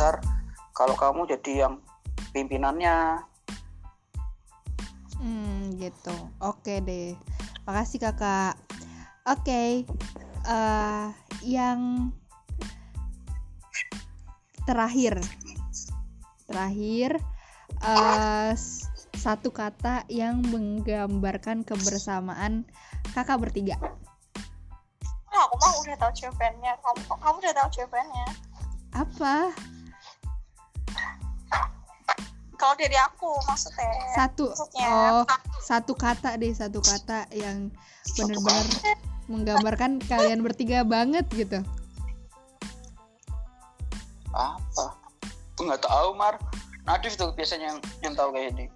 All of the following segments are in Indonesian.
pacar kalau kamu jadi yang pimpinannya Hmm, gitu. Oke deh. Makasih kakak. Oke. eh, yang terakhir. Terakhir eh, s- satu kata yang menggambarkan kebersamaan kakak bertiga. Ah, aku mah udah tahu jawabannya. Kamu kamu udah tahu jawabannya. Apa? Kalau dari aku maksudnya. Satu. Maksudnya. Oh, satu kata deh, satu kata yang benar-benar menggambarkan kalian bertiga banget gitu. apa aku nggak tahu mar Nadif tuh biasanya yang yang tahu kayak ini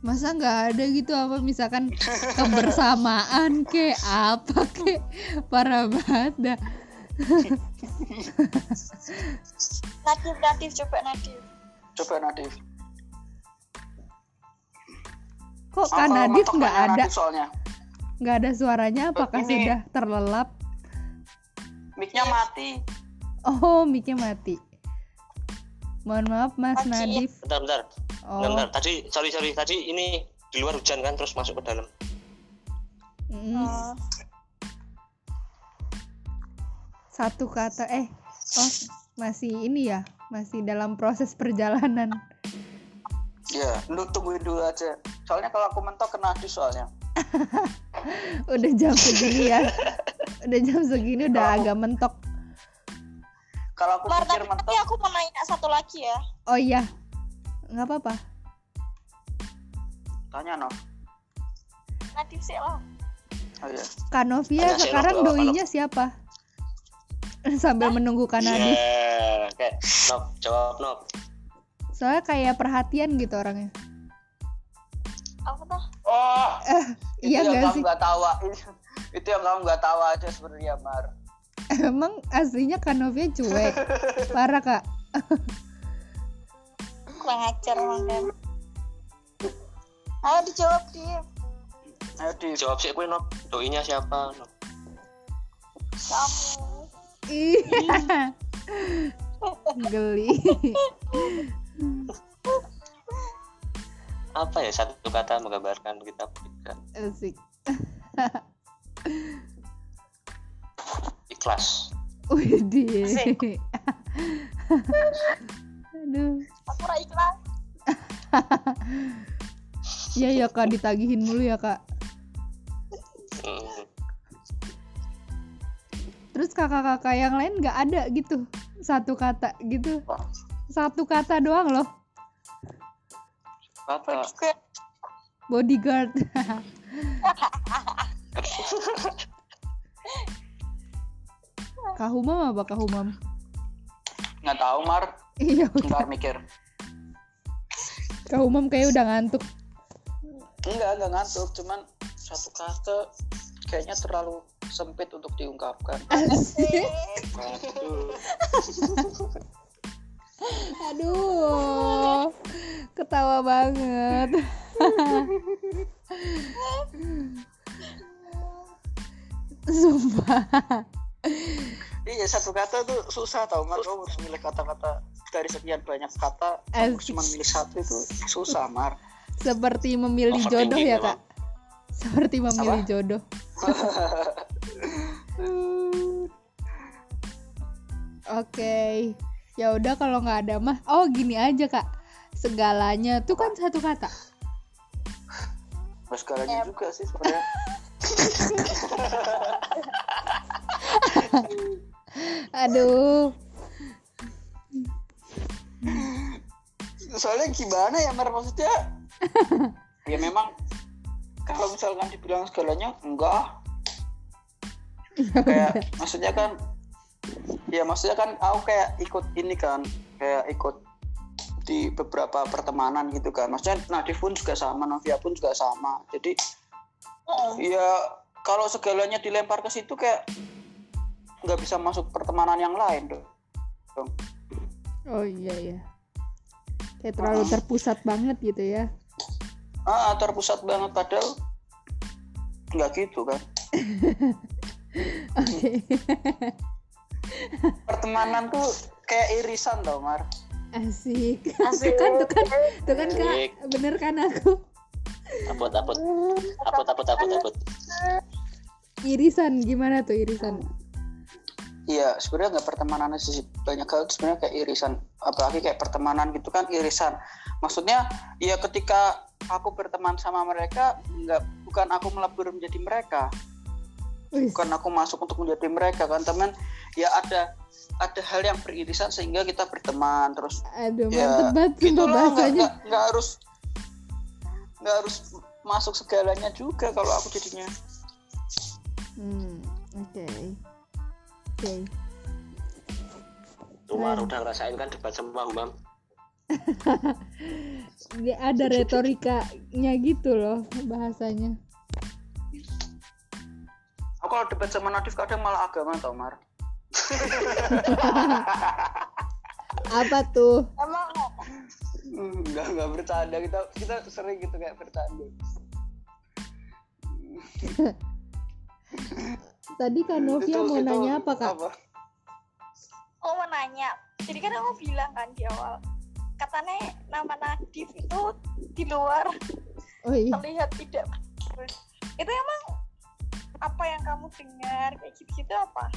masa nggak ada gitu apa misalkan kebersamaan ke apa ke parah banget dah Natif natif coba natif. coba Nadif kok Oh, kan Nadif nggak ada? Soalnya? Nggak ada suaranya? Apakah Ini- sudah terlelap? Mic-nya mati. Oh mic mati. Mohon maaf Mas Mati. Nadif. Bentar bentar. Oh. Bentar, bentar. tadi sorry sorry. Tadi ini di luar hujan kan terus masuk ke dalam. Mm, Hmm. satu kata eh oh masih ini ya? Masih dalam proses perjalanan ya lu tungguin dulu aja. Soalnya kalau aku mentok ke Nadif soalnya. Udah jam segini ya. Udah jam segini udah Kalau- agak mentok. Kalau aku Mar, pikir tapi, mentok tapi aku mau nanya satu lagi ya. oh iya. Nggak apa-apa. Tanya no Natif sih lah. oh iya. Kanovia Tanya sekarang doinya siapa? Sambil menunggu Kanadi. Iya, kayak nok jawab nok soalnya kayak perhatian gitu orangnya. Apa tuh? oh iya itu yang gak kamu sih? nggak tahu itu yang kamu nggak tahu aja sebenarnya Mar. Emang aslinya Kanovia cuek. Parah kak. Kurang ajar kan. Ayo dijawab dia. ayo di jawab sih kue nok doinya siapa nok Kamu. iya. Geli apa ya satu kata menggambarkan kita bertiga asik. Ikhlas. Widih. Aduh. Aku ikhlas. ya ya kak. Ditagihin mulu ya kak. Hmm, terus kakak-kakak yang lain nggak ada gitu? Satu kata gitu satu kata doang loh. Kata. Bodyguard. Kahumam apa kahumam? Nggak tahu Mar. Iya ntar mikir. Kahumam kayak udah ngantuk. Enggak enggak ngantuk. Cuman satu kata kayaknya terlalu sempit untuk diungkapkan. Asik. Aduh. ketawa banget. Sumpah. Iya satu kata tuh susah tau Mar kamu harus milih kata-kata dari sekian banyak kata. Kamu cuma milih satu itu susah Mar. Seperti memilih Overthinking jodoh ya emang. kak? Seperti memilih Apa? jodoh. Oke, ya udah kalau nggak ada mah, oh gini aja kak, segalanya. Tuh kan satu kata. Mas segalanya juga sih sebenarnya. Aduh, soalnya gimana ya Mar maksudnya ya memang kalau misalkan dibilang segalanya enggak. Kayak maksudnya kan ya maksudnya kan aku kayak ikut ini kan kayak ikut di beberapa pertemanan gitu kan. Maksudnya Nadif pun juga sama Novia pun juga sama. Jadi ya kalau segalanya dilempar ke situ kayak nggak bisa masuk pertemanan yang lain dong. Oh iya ya, kayak terlalu terpusat banget gitu ya. ah terpusat banget padahal nggak gitu kan. Oke, pertemanan tuh kayak irisan tau Mar asik Asik. tuh kan tuh kan tuh kan kak bener kan aku Apot, apot. Apot, apot, apot, apot. irisan gimana tuh irisan Iya, sebenarnya nggak pertemanan sih banyak hal sebenarnya kayak irisan, apalagi kayak pertemanan gitu kan irisan. Maksudnya, ya ketika aku berteman sama mereka, nggak bukan aku melebur menjadi mereka, bukan aku masuk untuk menjadi mereka kan teman. Ya ada ada hal yang beririsan sehingga kita berteman terus. aduh Ya, mantep banget itulah, nggak bahasanya nggak- nggak harus nggak harus masuk segalanya juga kalau aku jadinya. hmm oke oke Umar udah ngerasain kan debat sama Umam. dia ada retorikanya gitu loh bahasanya Aku kalau debat sama Nadif kadang malah agama tau Mar. apa tuh Emang Enggak, enggak bercanda. Kita kita sering gitu kayak bercanda. tadi kak Novia mau nanya apa kak aku mau nanya. Jadi kan aku bilang kan di awal katanya nama Nadif itu di luar oh iya terlihat tidak bagus. Itu emang apa yang kamu dengar kayak gitu-gitu apa?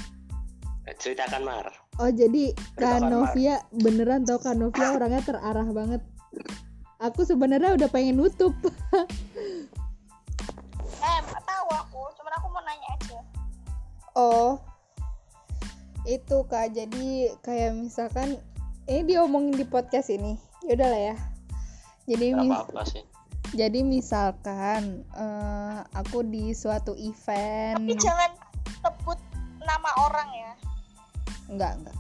Ceritakan Mar. Oh jadi Kak Ceritakan, Mar. Novia beneran tau Kak Novia orangnya terarah banget. Aku sebenarnya udah pengen nutup. Eh, nggak tahu aku, cuman aku mau nanya aja. Oh itu Kak jadi kayak misalkan ini diomongin di podcast ini. Yaudah lah ya. Jadi mis- apa-apa sih. jadi misalkan eh, aku di suatu event Tapi jangan sebut nama orang ya. Enggak enggak.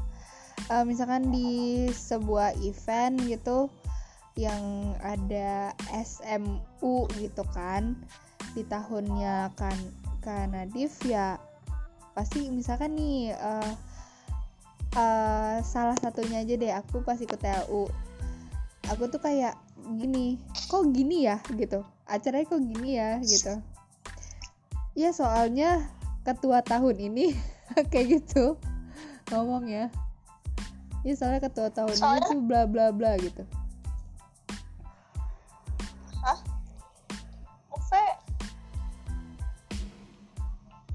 Eh, misalkan di sebuah event gitu yang ada SMU gitu kan di tahunnya kan kan Nadif ya pasti misalkan nih eh, eh, salah satunya aja deh aku pas ikut TLU aku tuh kayak gini kok gini ya? gitu. Acaranya kok gini ya? Gitu. Ya soalnya ketua tahun ini kayak gitu ngomong ya. Ya soalnya ketua tahun ini Soalnya- tuh bla bla bla gitu. Ove,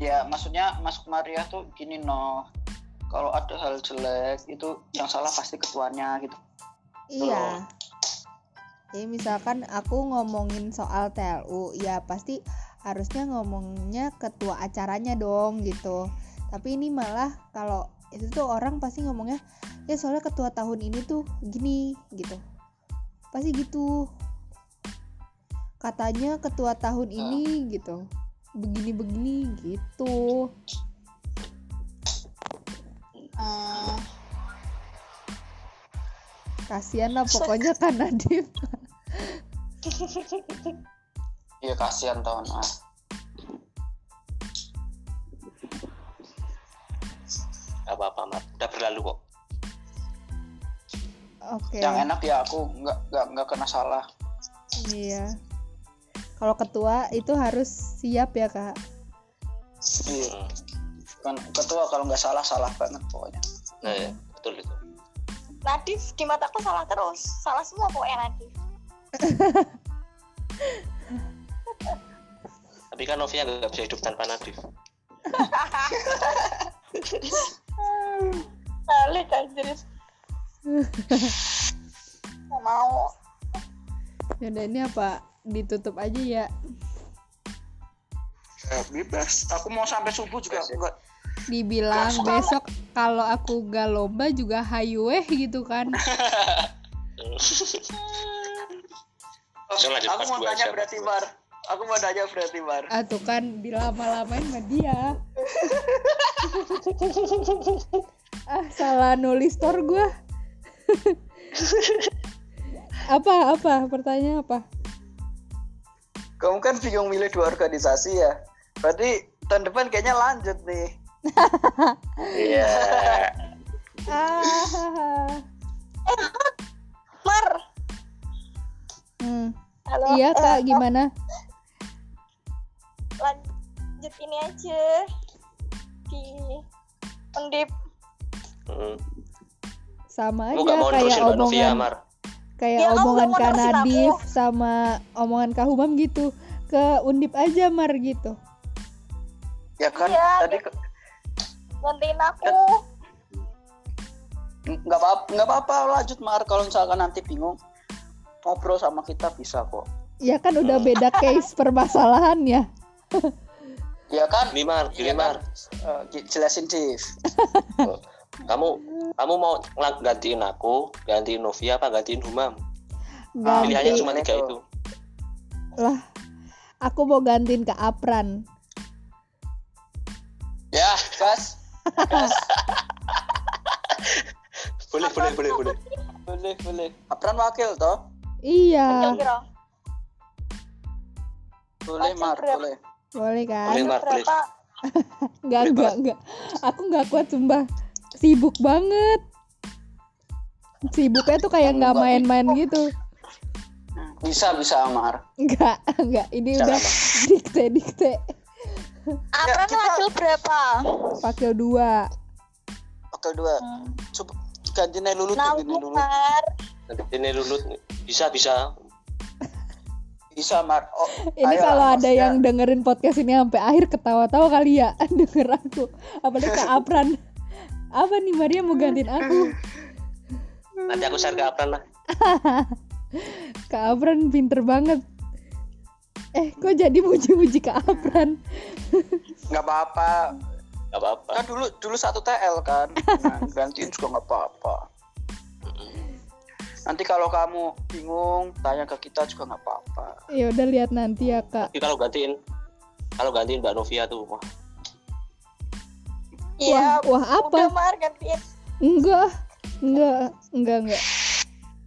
Ya, maksudnya masuk Maria tuh gini no. Kalau ada hal jelek itu yang salah pasti ketuanya gitu. iya. Jadi misalkan aku ngomongin soal TLU ya pasti harusnya ngomongnya ketua acaranya dong gitu. Tapi ini malah kalau itu tuh orang pasti ngomongnya ya soalnya ketua tahun ini tuh gini gitu. Pasti gitu. Katanya ketua tahun ini gitu begini-begini gitu. Hmm, kasihan lah pokoknya kan Nadif Iya kasihan tahun ah. Gak apa-apa Mar. Udah berlalu kok. oke Yang enak ya aku nggak nggak nggak kena salah. iya kalau ketua itu harus siap ya kak Iya. Kan ketua kalau nggak salah salah banget pokoknya. Nah, ya, betul itu. Nadif di mataku salah terus, salah semua pokoknya Nadif. Tapi kan Novia gak bisa hidup tanpa Nadif. Balik anjir. Nggak mau. Yaudah ini apa ditutup aja ya Eh, bebas. Aku mau sampai subuh juga ya. enggak. dibilang Kelas- besok kalau aku gak lomba juga hayu eh gitu kan lanjut aku mau tanya berarti. Mar. Aku mau tanya berarti Mar. ah tuh kan dilama-lamain sama dia ah salah nulis store gua apa apa pertanyaan apa Kamu kan bingung milih dua organisasi ya. Berarti tahun depan kayaknya lanjut nih. Iya. ah Mar. hmm. Halo. iya Eh, kak gimana lanjut ini aja. Di undip. Hmm. sama aja kayak omongan Mar. kayak Ya, omongan gak mau Kak nerusin aku. Nadif sama omongan Kak Humam gitu. Ke undip aja Mar gitu. Ya kan Iya, tadi ke- gantiin aku. Nggak apa nggak apa-apa lanjut mar. Kalau misalkan nanti bingung ngobrol sama kita bisa kok. Ya kan udah beda case permasalahannya ya kan? Ini Mar, gini Iya, Mar. Eh, jelasin Div Kamu kamu mau gantiin aku, gantiin Novia apa gantiin Humam? ganti. Pilihannya cuma tiga itu. lah aku mau gantiin ke Apran. Ya. Gas gas Boleh, boleh, boleh, boleh. boleh boleh. Apran wakil toh? Iya. Kira-kira boleh mar boleh boleh kan Boleh, berapa Enggak, enggak, enggak. Aku enggak kuat sumpah. Sibuk banget. Sibuknya tuh kayak nggak Enggak. main-main gitu. bisa bisa mar Enggak, enggak. Ini Bisa udah apa? dikte dikte. Apran kita- wakil berapa Wakil dua. wakil dua Hmm. coba gantiin aja lulut gantiin aja nambung lulut ini lulut. Bisa, bisa. Bisa mar oh, Ini ayo, kalau ada maksudnya- yang dengerin podcast ini sampai akhir ketawa-tawa kali ya denger aku. Apalagi ke Apran. Apa nih Maria mau gantiin aku? Nanti aku share ke Apran lah. Kak Apran pinter banget. Eh, kok jadi muji-muji Kak Apran? nggak apa-apa Gak apa-apa. kan dulu dulu satu TL kan nah, gantiin juga nggak apa-apa nanti kalau kamu bingung tanya ke kita juga nggak apa-apa Ya udah lihat nanti ya Kak. Tapi kalau gantiin kalau gantiin Mbak Novia tuh, wah, iya Wah, wah apa? udah Mar gantiin Enggak, enggak, enggak, enggak.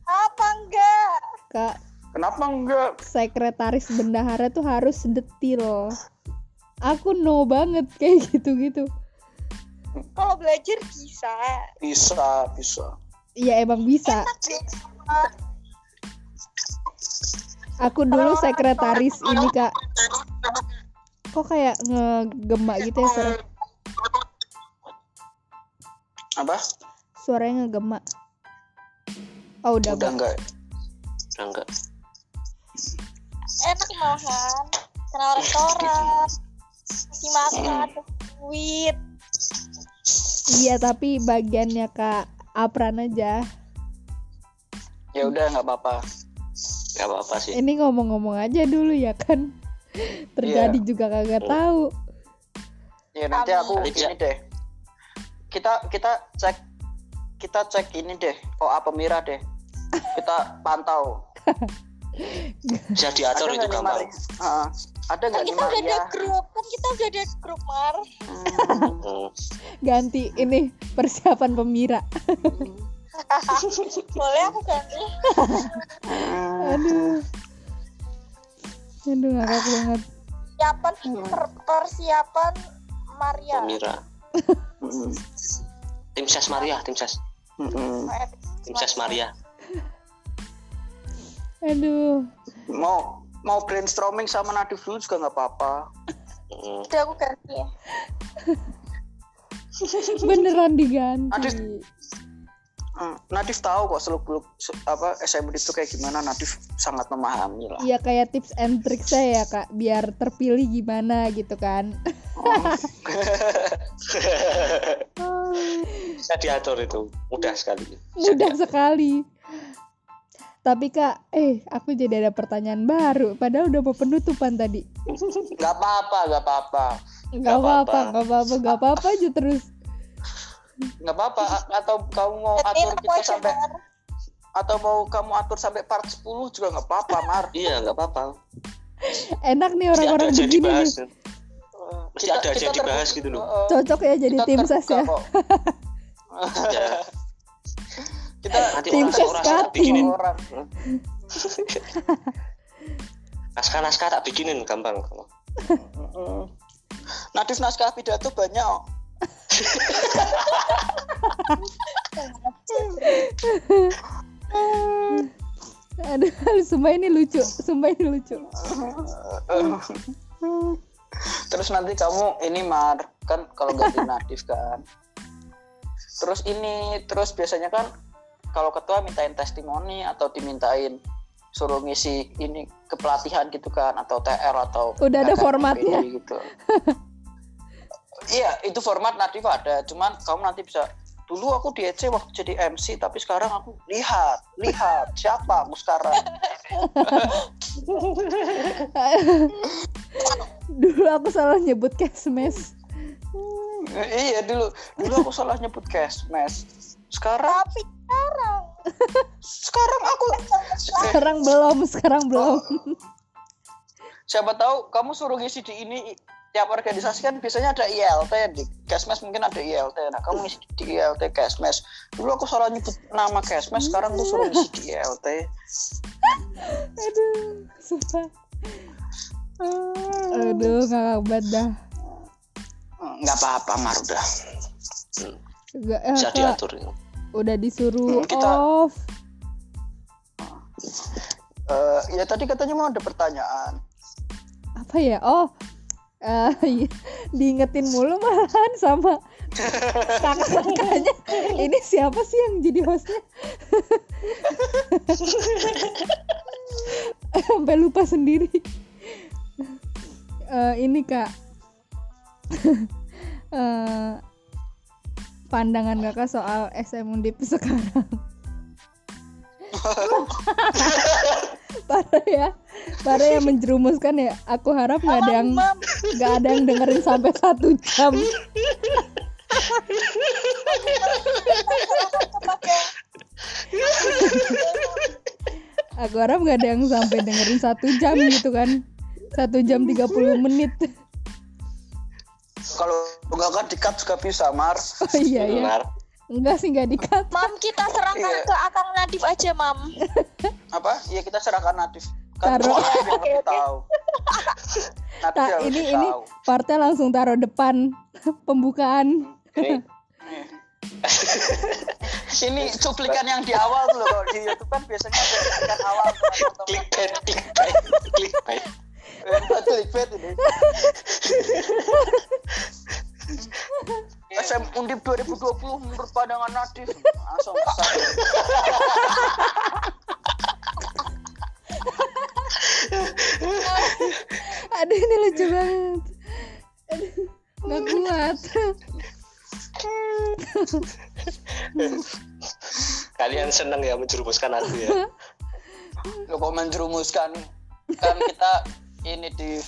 apa enggak Kak, kenapa enggak sekretaris bendahara tuh harus detil. Aku no banget kayak gitu-gitu. kalau belajar bisa bisa bisa Iya emang bisa. Aku dulu sekretaris ini kak. Kok kayak ngegemak gitu ya suara? apa Suaranya ngegemak. Oh udah, udah enggak udah enggak. enak malahan kenal restoran si makan duit Iya tapi bagiannya kak Apran aja. ya udah nggak apa-apa Gak apa-apa sih. Ini ngomong-ngomong aja dulu ya kan. Terjadi juga kagak tahu. ya nanti aku ini deh kita kita cek kita cek ini deh oh apa Mira deh kita pantau Bisa diatur itu nggak gampang. Ada kan kita udah ada Maria grup kan kita udah ada grup Mar Hmm. Ganti ini persiapan pemira. boleh aku ganti hmm. Aduh. Aduh ngakak banget. persiapan per- persiapan Maria Mira. Hmm. Tim Ses Maria, tim Ses. Hmm. Tim Ses Maria. Aduh. mau mau brainstorming sama Nadif dulu juga nggak apa-apa udah aku ganti ya Beneran diganti. Aduh. Hmm, Nadif tahu kok seluk beluk apa SMP itu kayak gimana Nadif sangat memahami lah Iya kayak tips and trick saya ya kak, biar terpilih gimana gitu kan. Bisa diatur itu, mudah sekali. Mudah sekali. Tapi kak, eh aku jadi ada pertanyaan baru. Padahal udah mau penutupan tadi. nggak apa-apa nggak apa-apa Gak Nggak apa-apa, apa-apa. gak apa-apa, gak apa-apa aja terus. nggak apa-apa atau kamu mau atur kita sampai Mar atau mau kamu atur sampai part 10 juga nggak apa-apa Mar Iya, nggak apa-apa. Enak nih orang-orang begini dibahas. nih. Mesti ada aja dibahas gitu loh. Cocok ya jadi tim ses ya. kita nanti Tim orang tak bikinin orang naskah-naskah tak bikinin gampang. Heeh. Nadif naskah pidato banyak. Aduh, sumpah ini lucu, sumpah ini lucu. Terus nanti kamu ini Mar kan kalau ganti Nadif kan. Terus ini terus biasanya kan kalau ketua mintain testimoni atau dimintain suruh ngisi ini kepelatihan gitu kan atau TR atau Udah ada formatnya. PD gitu. Iya, itu format natif ada, cuman kamu nanti bisa dulu aku di EC waktu jadi MC tapi sekarang aku lihat, lihat siapa aku sekarang. Dulu aku salah nyebut Kesmes. iya dulu, dulu aku salah nyebut Kesmes. Sekarang Tapi sekarang sekarang aku Sekarang belum, sekarang belum. siapa tahu kamu suruh ngisi di ini tiap organisasi kan biasanya ada ILT di Kesmes mungkin ada ILT nah kamu ngisi di ILT Kesmes dulu aku salah nyebut nama Kesmes sekarang aku suruh ngisi di ILT Aduh, sumpah. Aduh, ngakak banget dah. nggak apa-apa Mar udah Gak, eh, bisa diatur udah disuruh Hmm, kita- off. Eh, ya tadi katanya mau ada pertanyaan Apa ya? Oh, iya. diingetin mulu malahan sama kakak-kakaknya. Ini siapa sih yang jadi hostnya? Sampai lupa sendiri. Eh, ini kak, Eh, pandangan kakak soal SM Undip sekarang. parah ya. Parah yang menjerumuskan ya. Aku harap nggak ada yang nggak ada yang dengerin sampai satu jam. Aku harap nggak ada yang sampai dengerin satu jam gitu kan. Satu jam 30 menit kalau nggak kan dikat juga bisa Mar oh iya ya Benar. enggak sih nggak dikat mam kita serahkan Iya. ke akang Nadif aja mam apa ya kita serahkan Nadif kan Taruh. Oke, oke. tahu Nadif Tak, yang ini lebih ini tahu partnya langsung taruh depan pembukaan Ini ini cuplikan yang di awal tuh loh kalau di YouTube kan biasanya ada cuplikan awal teman-teman. clickbait, clickbait, clickbait. Eh, clickbait ini? SM Undip 2020 menurut pandangan Nadif. Langsung aduh ini lucu banget. Aduh nggak kuat. Kalian seneng ya menjerumuskan aku ya. lo kok menjerumuskan. Kan kita ini di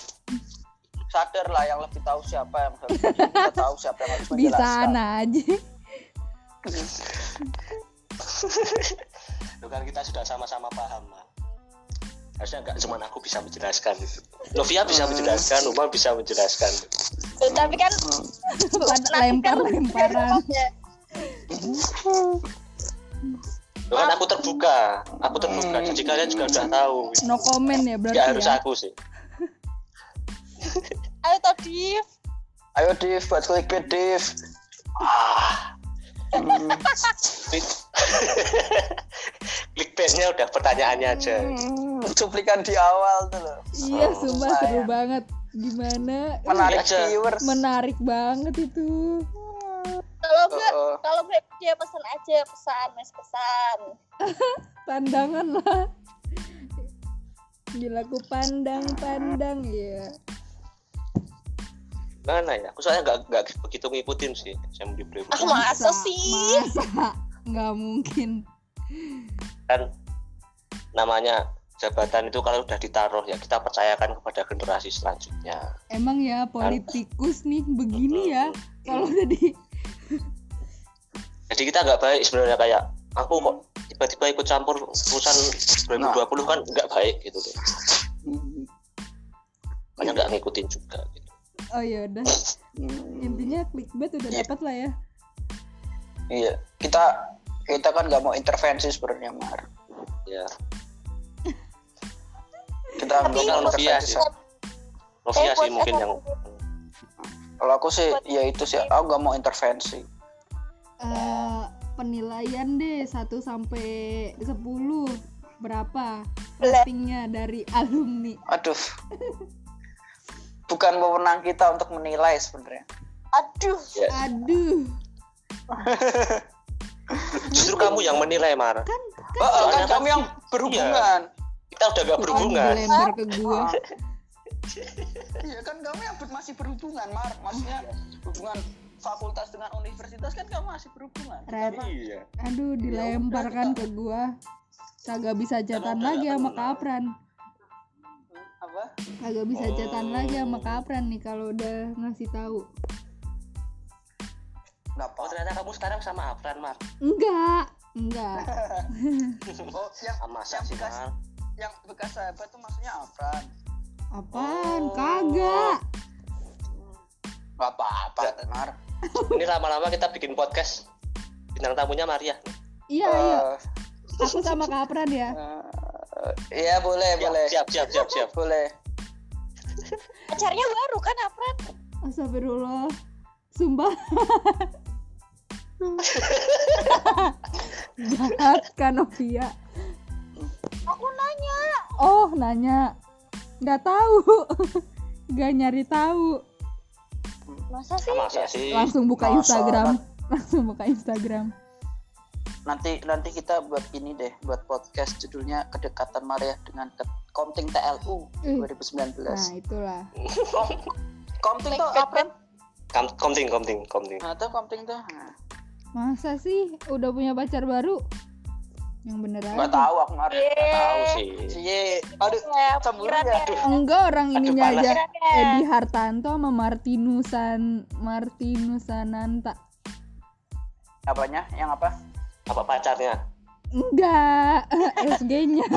sadar lah yang lebih tahu siapa yang harus kita tahu siapa yang harus di menjelaskan sana aja Loh kan kita sudah sama-sama paham, Mak. Harusnya nggak cuma aku bisa menjelaskan itu. Novia bisa menjelaskan, Uma bisa menjelaskan. Eh, tapi kan Pada lempar-lemparan ya. Loh kan aku terbuka, aku terbuka. Jadi kalian juga sudah tahu. no comment ya berarti Nggak harus ya aku sih. Ayo tadi ayo Div buat clickbait Div. Ah, Hmm. klik- clickbaitnya udah pertanyaannya aja. Hmm, cuplikan di awal tuh loh. Iya Oh, sumpah seru banget. Gimana? Menarik aja. viewers. Menarik banget itu. Kalau enggak Oh, oh. kalau enggak dia pesan aja pesan mes pesan. Pandangan lah. Gila aku pandang-pandang ya Mana ya? Aku soalnya nggak nggak begitu ngikutin sih. Saya di Bremo. ah masa sih masa nggak mungkin kan namanya jabatan itu kalau udah ditaruh ya kita percayakan kepada generasi selanjutnya. emang ya politikus nih begini ya kalau udah di Jadi kita nggak baik sebenarnya kayak aku kok tiba-tiba ikut campur urusan 2020 kan nggak baik gitu. Hmm. Makanya nggak ngikutin juga gitu. Oh ya udah Hmm. intinya clickbait udah Iya. dapat lah ya Iya, kita kita kan nggak mau intervensi sebenarnya Mar. Ya. Kita nggak mau intervensi. Novia Eh, sih buat mungkin SM yang Kalau aku sih, ya itu sih, aku nggak mau intervensi. Eh, penilaian deh 1 sampai 10 berapa ratingnya dari alumni Aduh, bukan wewenang kita untuk menilai sebenarnya. aduh ya, aduh. Justru kamu yang menilai mar. Kan Oh, oh, kan kamu kan- yang berhubungan. kita udah gak berhubungan. dilempar ke gue Ah. Iya kan kamu yang ber- masih berhubungan, Mar. Maksudnya hubungan fakultas dengan universitas kan kamu masih berhubungan. Red iya. aduh dilemparkan ke gua. Kagak bisa jatan lagi sama kapran Apa? kagak bisa Oh. lagi sama kapran nih kalau udah ngasih tahu. Enggak oh apa. ternyata kamu sekarang sama Afran mar. Enggak enggak. Oh, yang masa yang sih bekas mar? yang bekas sahabat tuh maksudnya Afran. apaan? Oh. kagak. Enggak apa-apa, Mar. ini lama-lama kita bikin podcast. Bintang tamunya Maria. Iya iya. Eh, aku sama kapran ya. Eh, Iya boleh Siap, boleh. siap siap siap siap. Boleh. pacarnya baru kan Afran? Astagfirullah. Sumpah. Jahat kan Novia. Aku nanya. Oh nanya. Nggak tahu. Nggak nyari tahu. Masa sih? Masa sih? Langsung buka Masa, Instagram. Langsung buka Instagram Nanti nanti kita buat ini deh, buat podcast judulnya kedekatan Maria dengan ke- Komting TLU Ih. 2019. nah itulah Komting tuh Afran. Kom- komting komting komting Nah, tuh Komting tuh. Nah, masa sih udah punya pacar baru yang bener Nggak aja tahu aku Mar. Nggak tahu sih Cie. Aduh, ya cemburu pikiran ya. enggak orang Aduh, ininya panas. aja. Edi Hartanto sama Martinusan Martinusananta Apanya? Yang apa? Apa pacarnya? Enggak SG-nya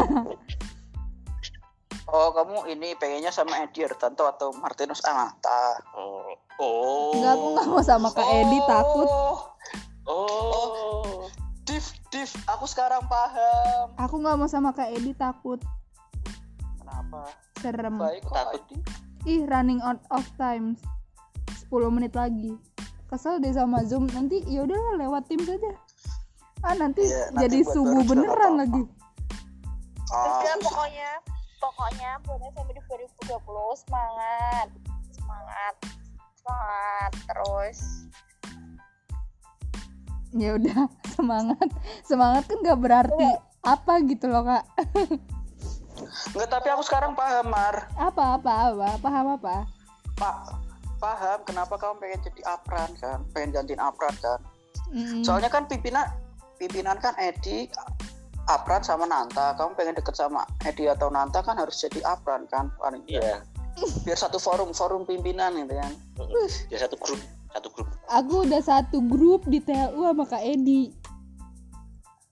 Oh, kamu ini pengennya sama Edi Hartanto atau Martinus? Ananta? oh oh. Enggak aku nggak mau sama Kak Edi takut. Oh. Div, Div, aku sekarang paham. aku nggak mau sama Kak Edi takut. Kenapa? serem. Baik Takut. Ih running out of time. 10 menit lagi. Kesel deh sama zoom. Nanti ya udah lewat tim saja ah nanti Iya, nanti jadi subuh beneran lagi. Ah, Udah pokoknya pokoknya buat SMP 2020 semangat. Semangat. Semangat terus. Ya udah semangat. Semangat kan nggak berarti apa gitu loh kak. Enggak, tapi aku sekarang paham, Mar. apa apa apa? Paham apa? Pak, paham kenapa kamu pengen jadi apran kan? Pengen gantiin apran kan? Mm, Soalnya kan pimpinan pimpinan kan Edi apran sama Nanta. Kamu pengen deket sama Edi atau Nanta kan harus jadi apran kan? Paling iya biar satu forum forum pimpinan gitu kan. ya satu grup satu grup aku udah satu grup di TLU sama kak Edi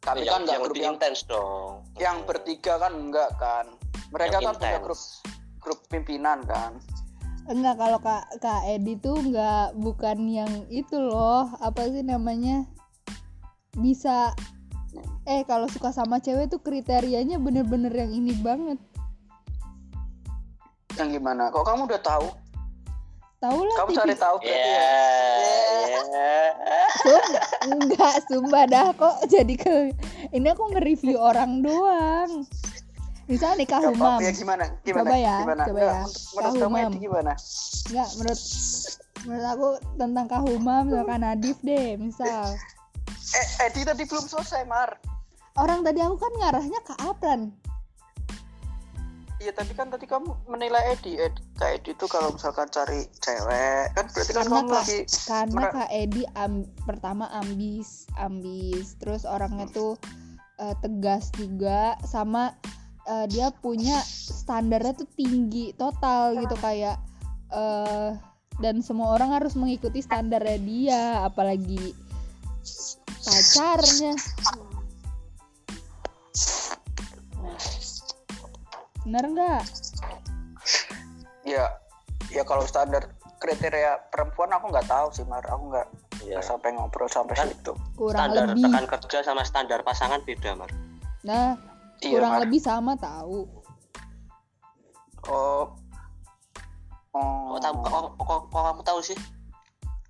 Tapi yang, kan nggak grup yang intens dong yang bertiga kan enggak kan? Mereka Yang kan punya intens. grup grup pimpinan kan? enggak kalau kak kak Edi tuh nggak bukan yang itu loh apa sih namanya bisa eh kalau suka sama cewek tuh kriterianya bener-bener yang ini banget Yang gimana? Kok kamu udah tahu? tahu lah Kamu cari tahu ya berarti ya? ya Sum, enggak sumpah dah kok jadi ke ini aku nge-review orang doang misalnya apa-apa, kahumam ya gimana? Gimana? Coba ya, gimana? coba ya. Menurut, menurut kamu gimana? enggak menurut menurut aku tentang kahumam misalkan Nadif deh misal Eh, Edi tadi belum selesai, Mar. orang tadi aku kan ngarahnya ke Apran Iya tadi kan tadi kamu menilai Edi, Edi Kak Edi itu kalau misalkan cari cewek kan berarti kan kamu lagi karena kak Edi am- pertama ambis ambis. Terus orangnya tuh eh, tegas juga sama eh, dia punya standarnya tuh tinggi total gitu kayak eh dan semua orang harus mengikuti standarnya dia apalagi pacarnya bener nggak ya ya kalau standar kriteria perempuan aku nggak tahu sih Mar, aku nggak Iya. nggak sampai ngobrol sampai Kan- situ. kurang standar lebih tekan kerja sama standar pasangan beda mar nah Iya, kurang Mar. lebih sama tahu Oh. Oh. kok tahu kok, kok, kok kamu tahu sih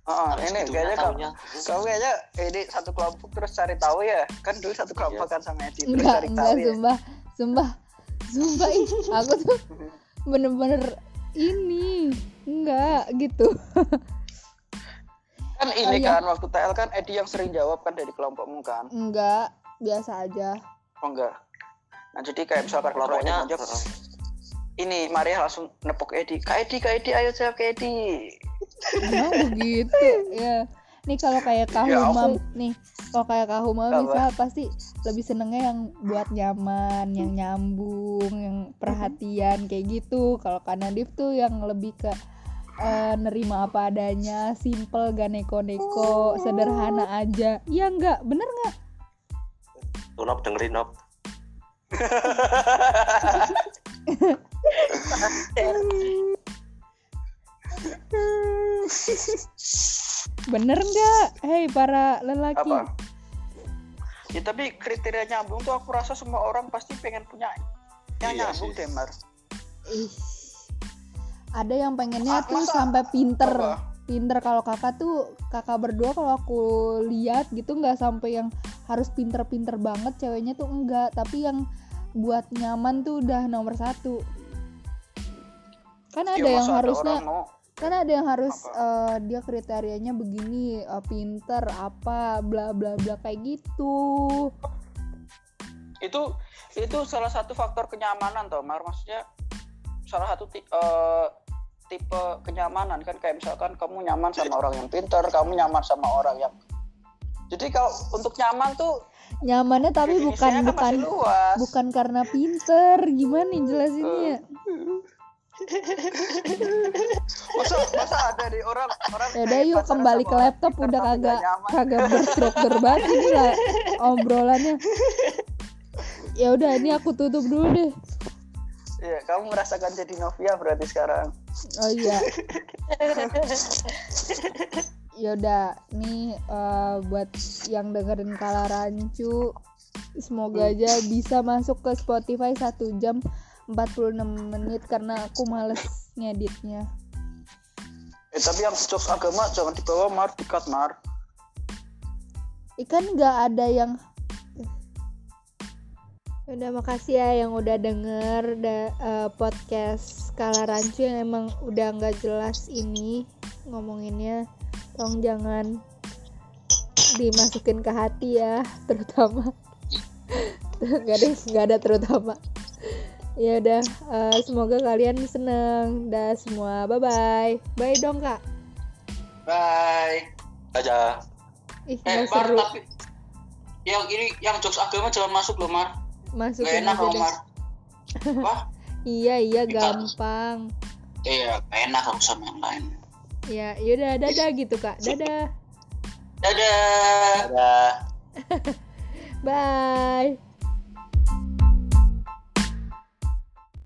Oh, Harus ini gitu kayaknya kamu, kamu kayaknya ini satu kelompok terus cari tahu ya. Kan dulu satu kelompok Iya. kan sama Edi terus enggak cari enggak tahu ya. Sumpah sumpah sumpah ih aku tuh bener-bener ini. Enggak gitu. Kan ini iya. kan waktu TL kan Edi yang sering jawab kan dari kelompokmu kan? Enggak biasa aja. Oh enggak. Nah jadi kayak misalkan kelompoknya ngajak, ini Maria langsung nepok Edi. Kak Edi kak Edi ayo jawab ke Edi Emang begitu. Ya nih kalau kayak Ya, kahumam aku- nih kalau kayak kahumam misal pasti lebih senengnya yang buat nyaman yang nyambung yang perhatian kayak gitu. Kalau Kak Nadif tuh yang lebih ke eh, nerima apa adanya simple gak neko-neko sederhana aja. Iya enggak bener nggak? Tuh, Nop, dengerin Nop. bener nggak? Hei para lelaki. Apa? Ya tapi kriteria nyambung tuh aku rasa semua orang pasti pengen punya yang Iya nyambung deh Mar. Ih, ada yang pengennya Ah, tuh masa- sampai pinter. Apa? pinter. Kalau kakak tuh kakak berdua kalau aku lihat gitu nggak sampai yang harus pinter-pinter banget ceweknya tuh enggak. Tapi yang buat nyaman tuh udah nomor satu. Kan ada Ya, yang harusnya orang mau kan ada yang harus Apa? eh, dia kriterianya begini eh, pinter apa bla bla bla kayak gitu. Itu itu salah satu faktor kenyamanan toh Mar. Maksudnya salah satu ti- eh, tipe kenyamanan kan kayak misalkan kamu nyaman sama orang yang pintar kamu nyaman sama orang yang jadi kalau untuk nyaman tuh nyamannya tapi bukan kan bukan luas. bukan karena pinter. Gimana jelasinnya masa masa ada di orang orang ya udah kayak yuk kembali ke laptop udah kagak kagak berstruktur banget ini lah obrolannya. Ya udah ini aku tutup dulu deh. Iya, kamu merasakan jadi Novia berarti sekarang. oh iya. Ya udah nih eh, buat yang dengerin kala rancu semoga aja bisa masuk ke Spotify 1 jam 46 menit karena aku males ngeditnya. Eh, tapi yang jokes agama jangan dibawa Mar, dikat Mar. ikan nggak ada yang udah makasih ya yang udah denger da- eh, podcast Kala Rancu yang emang udah nggak jelas ini ngomonginnya. Tolong jangan dimasukin ke hati ya terutama. Nggak ada nggak ada terutama ya udah eh, semoga kalian seneng dah semua bye bye bye dong kak Bye. Aja. ih Eh, Mar, seru tapi yang ini yang jokes agama jangan masuk loh Mar. Gak masukin enak loh Mar. Wah, iya iya Kita- gampang iya, gak enak kalau sama yang lain. Ya, yaudah dadah gitu kak. Dadah. Dadah. Dadah. Bye.